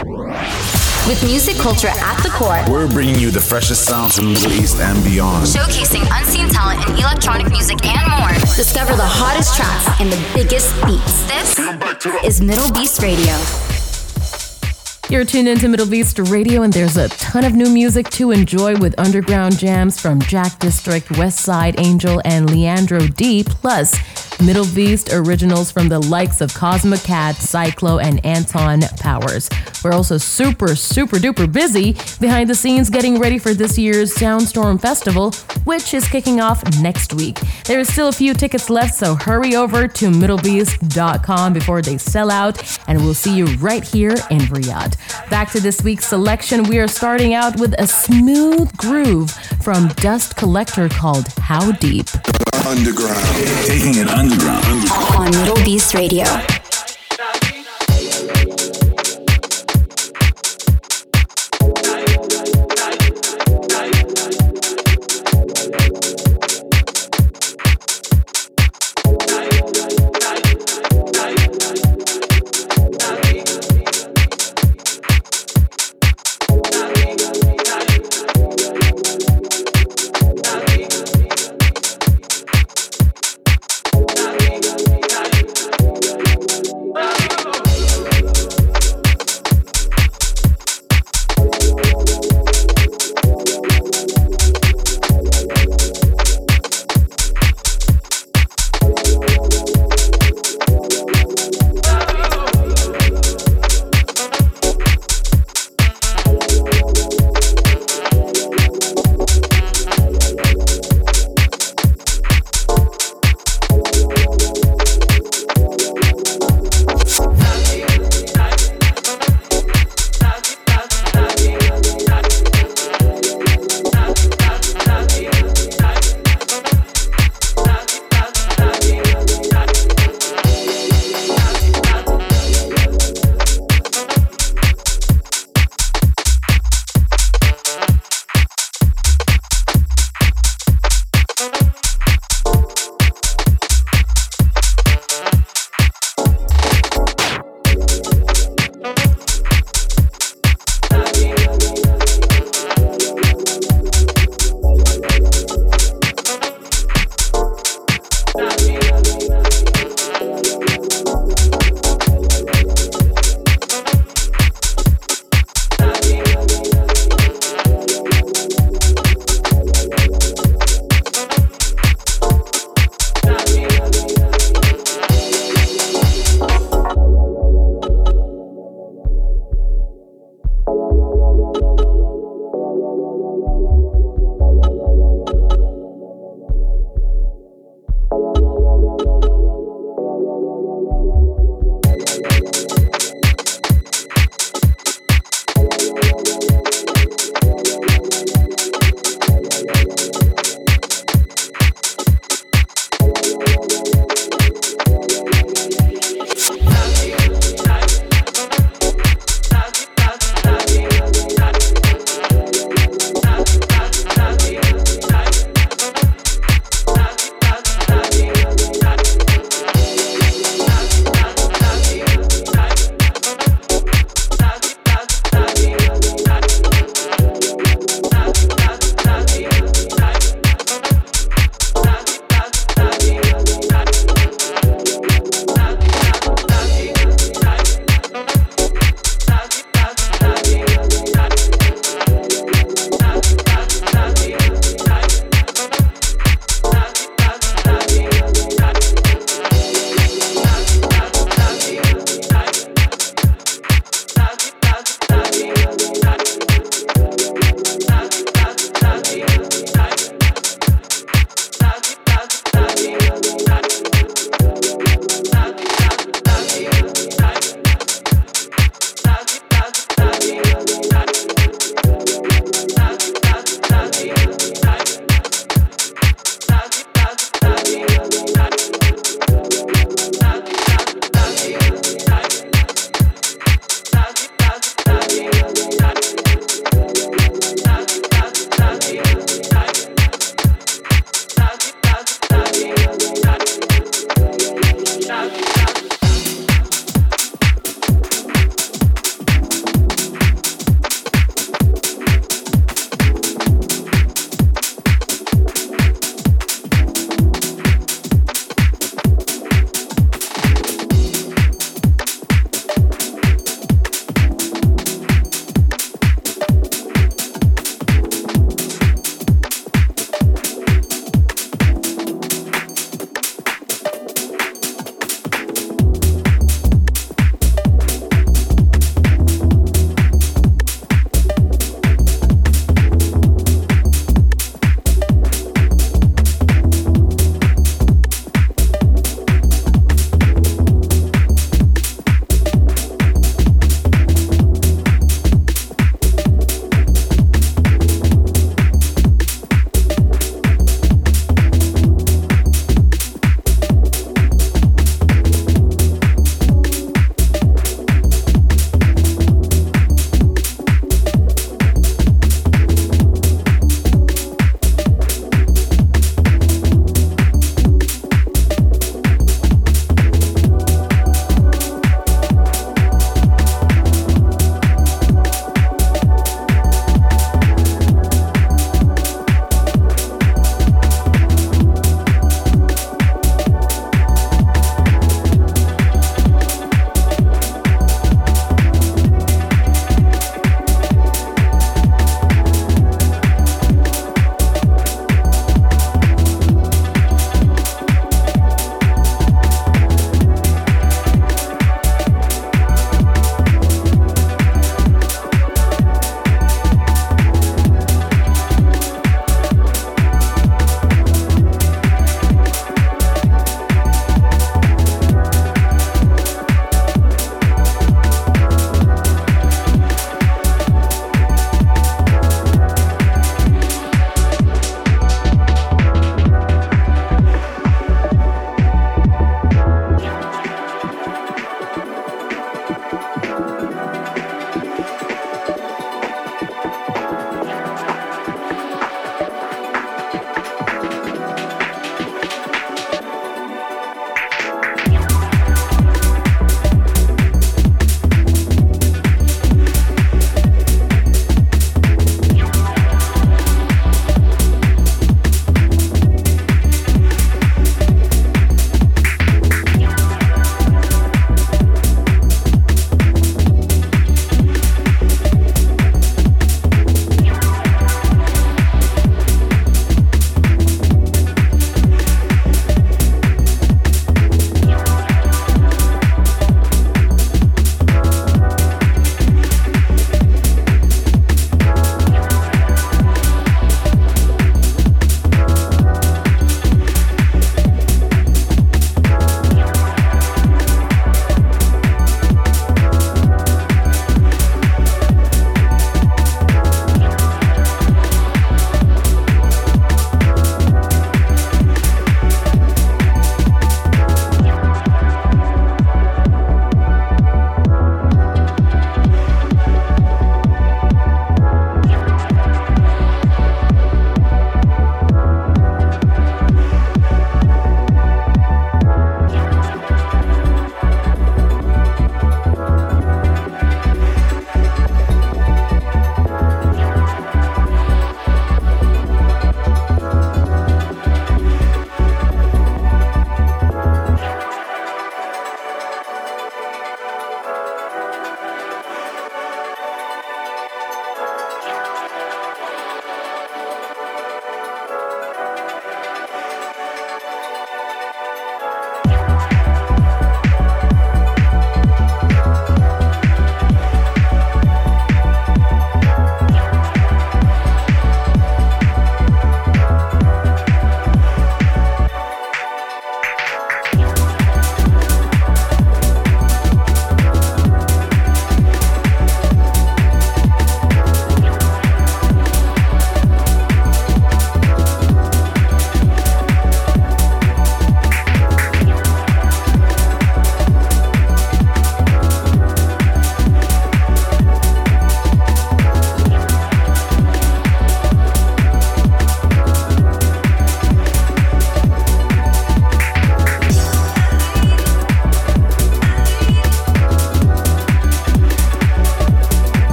With music culture at the core, we're bringing you the freshest sounds from the Middle East and beyond. Showcasing unseen talent in electronic music and more. Discover the hottest tracks and the biggest beats. This is Middle Beast Radio. You're tuned into Middle Beast Radio, and there's a ton of new music to enjoy with underground jams from Jack District, Westside Angel, and Leandro Di, plus Middle Beast originals from the likes of Cosmicat, Cyclo, and Anton Powers. We're also super, super duper busy behind the scenes getting ready for this year's Soundstorm Festival, which is kicking off next week. There is still a few tickets left, so hurry over to middlebeast.com before they sell out, and we'll see you right here in Riyadh. Back to this week's selection, we are starting out with a smooth groove from Dust Collector called How Deep. Underground. Taking it underground. On Middle Beast Radio.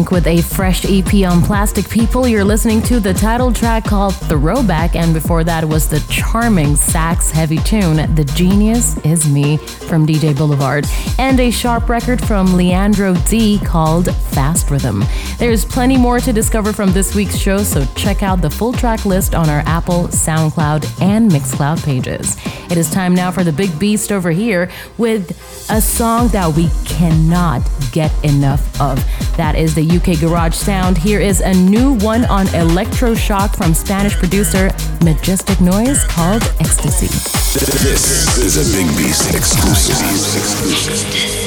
Genk with a fresh EP on Plastik People. You're listening to the title track called Throwback, and before that was the charming sax heavy tune, The Genius Is Me from DJ Boulevard, and a sharp record from Leandro Di called Fast Rhythm. There's plenty more to discover from this week's show, so check out the full track list on our Apple, SoundCloud, and Mixcloud pages. It is time now for the big beast over here with a song that we cannot get enough of. That is the UK Garage Sound. Here is a new one on Elektroshok from Spanish producer Majestic Noise called Extasy. This is a Big Beast exclusive.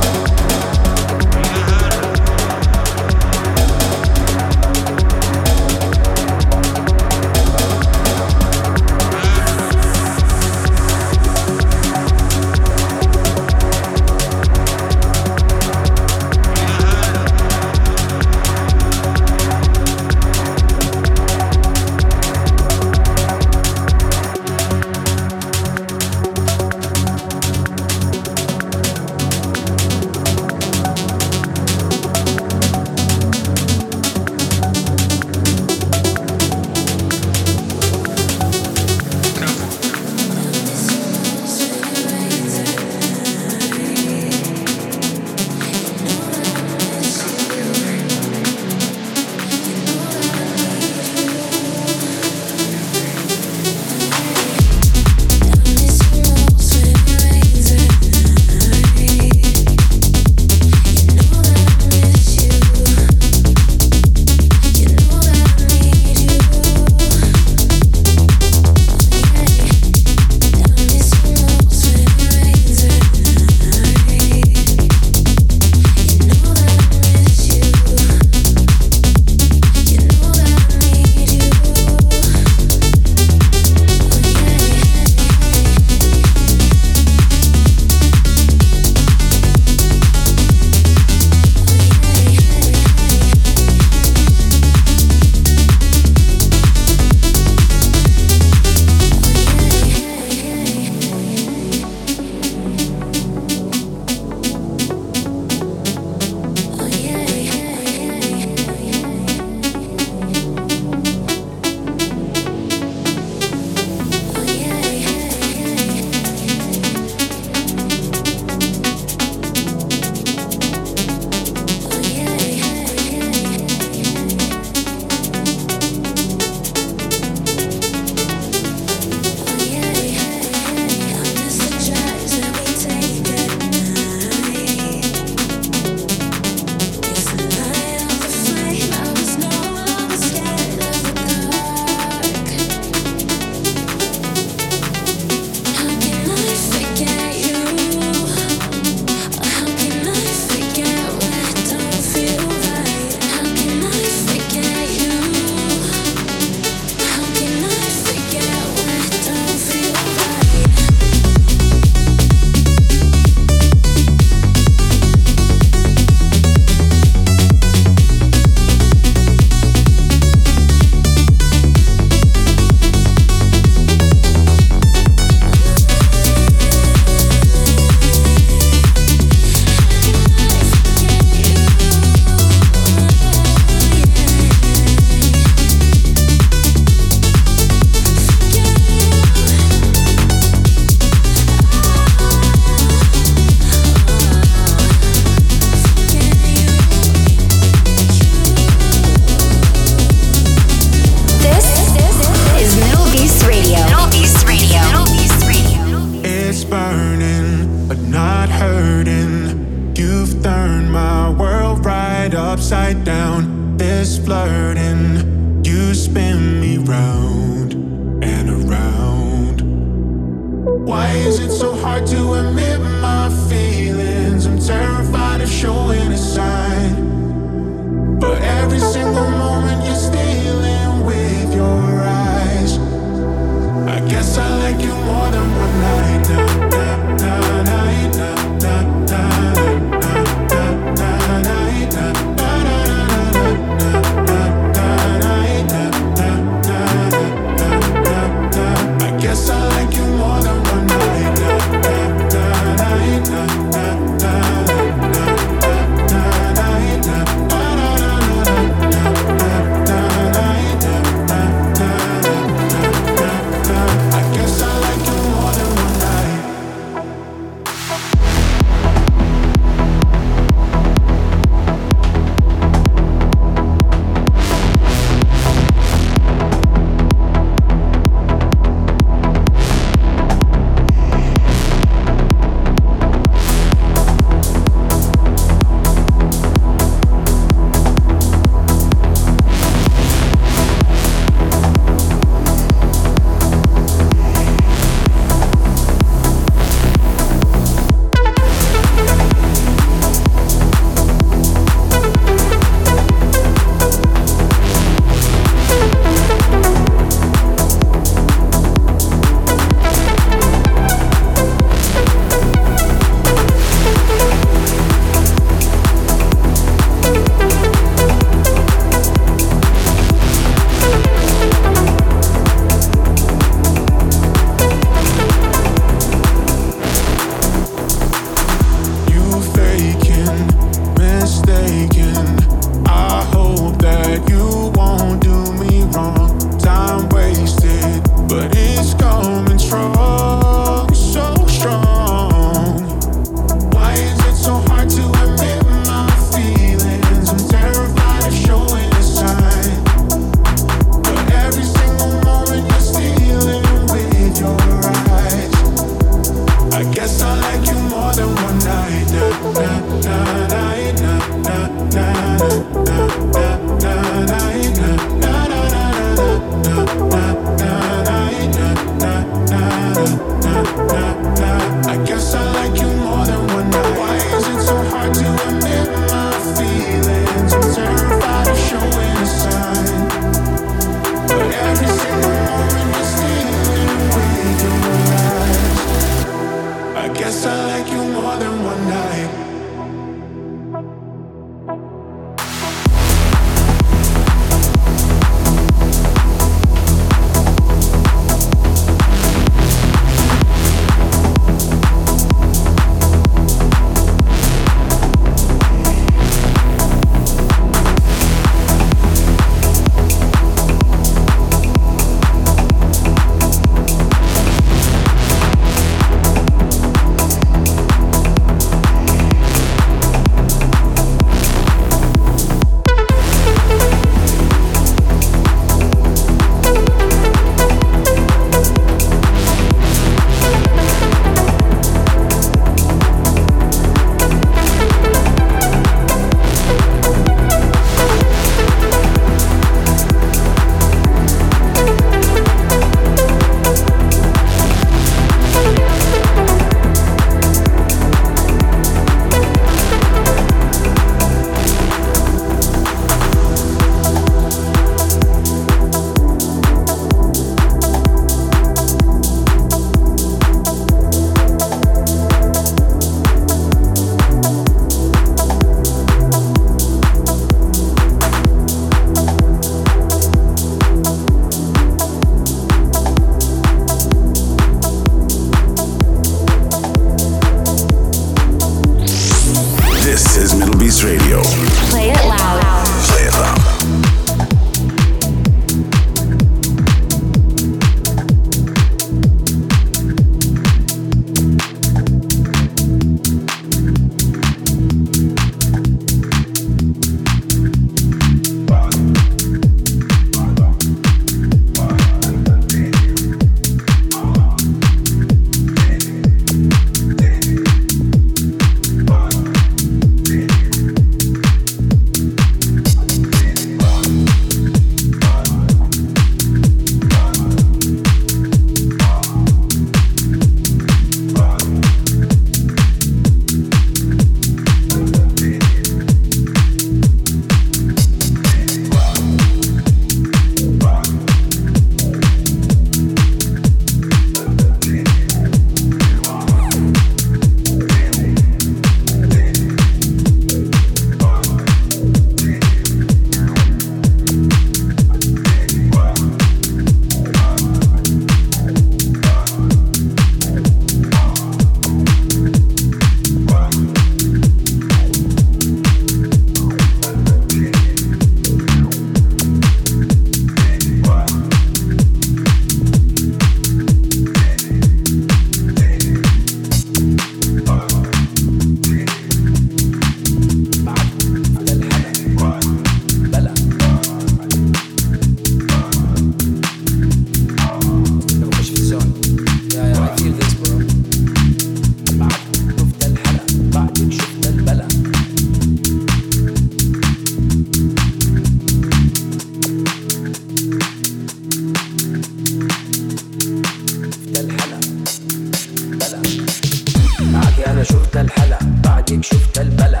أنا شفت الحلا بعدك شفت البلا.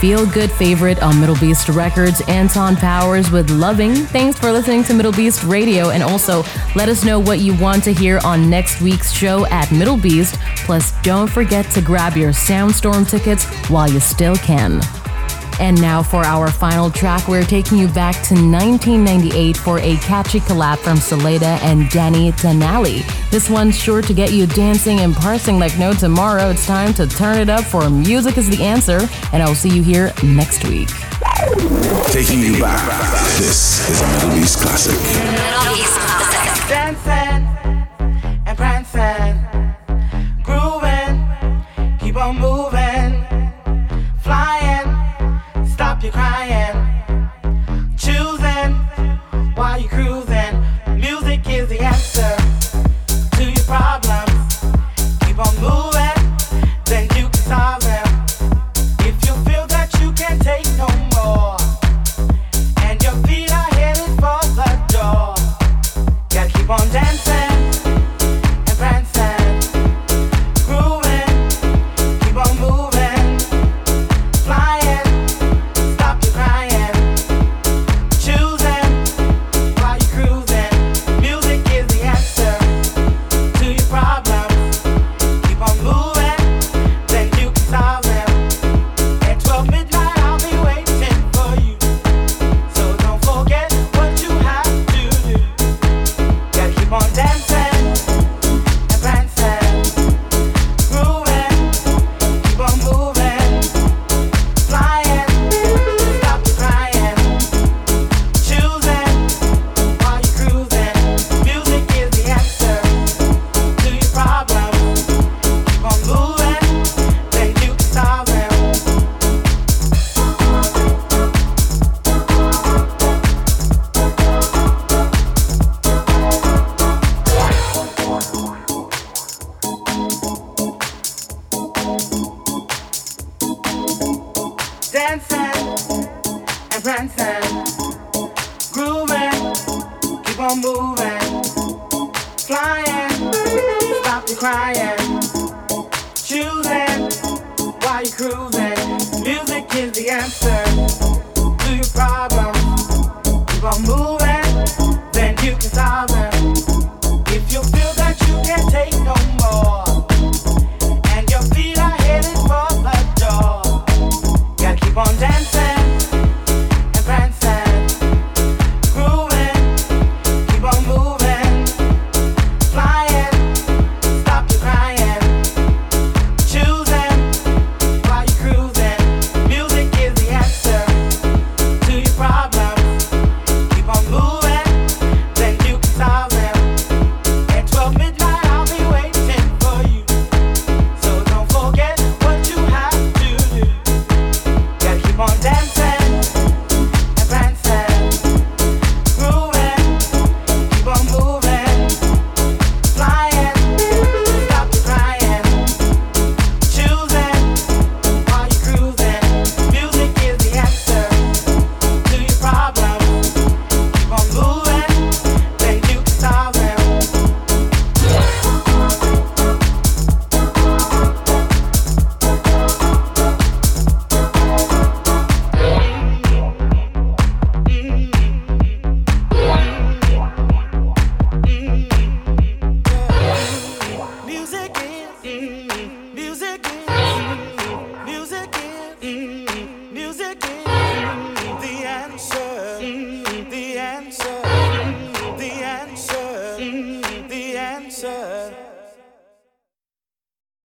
Feel good favorite on MDLBEAST Records, Anton Powers with Loving. Thanks for listening to MDLBEAST Radio, and also let us know what you want to hear on next week's show at MDLBEAST. Plus, don't forget to grab your Soundstorm tickets while you still can. And now for our final track, we're taking you back to 1998 for a catchy collab from Celeda and Danny Tenaglia. This one's sure to get you dancing and parsing like no tomorrow. It's time to turn it up for Music is the Answer, and I'll see you here next week. Taking you back. This is a MDLBEAST classic. Middle East classic. Dancing on moving, flying, stop the crying, choosing while you're cruising. Music is the answer to your problems. Keep on moving,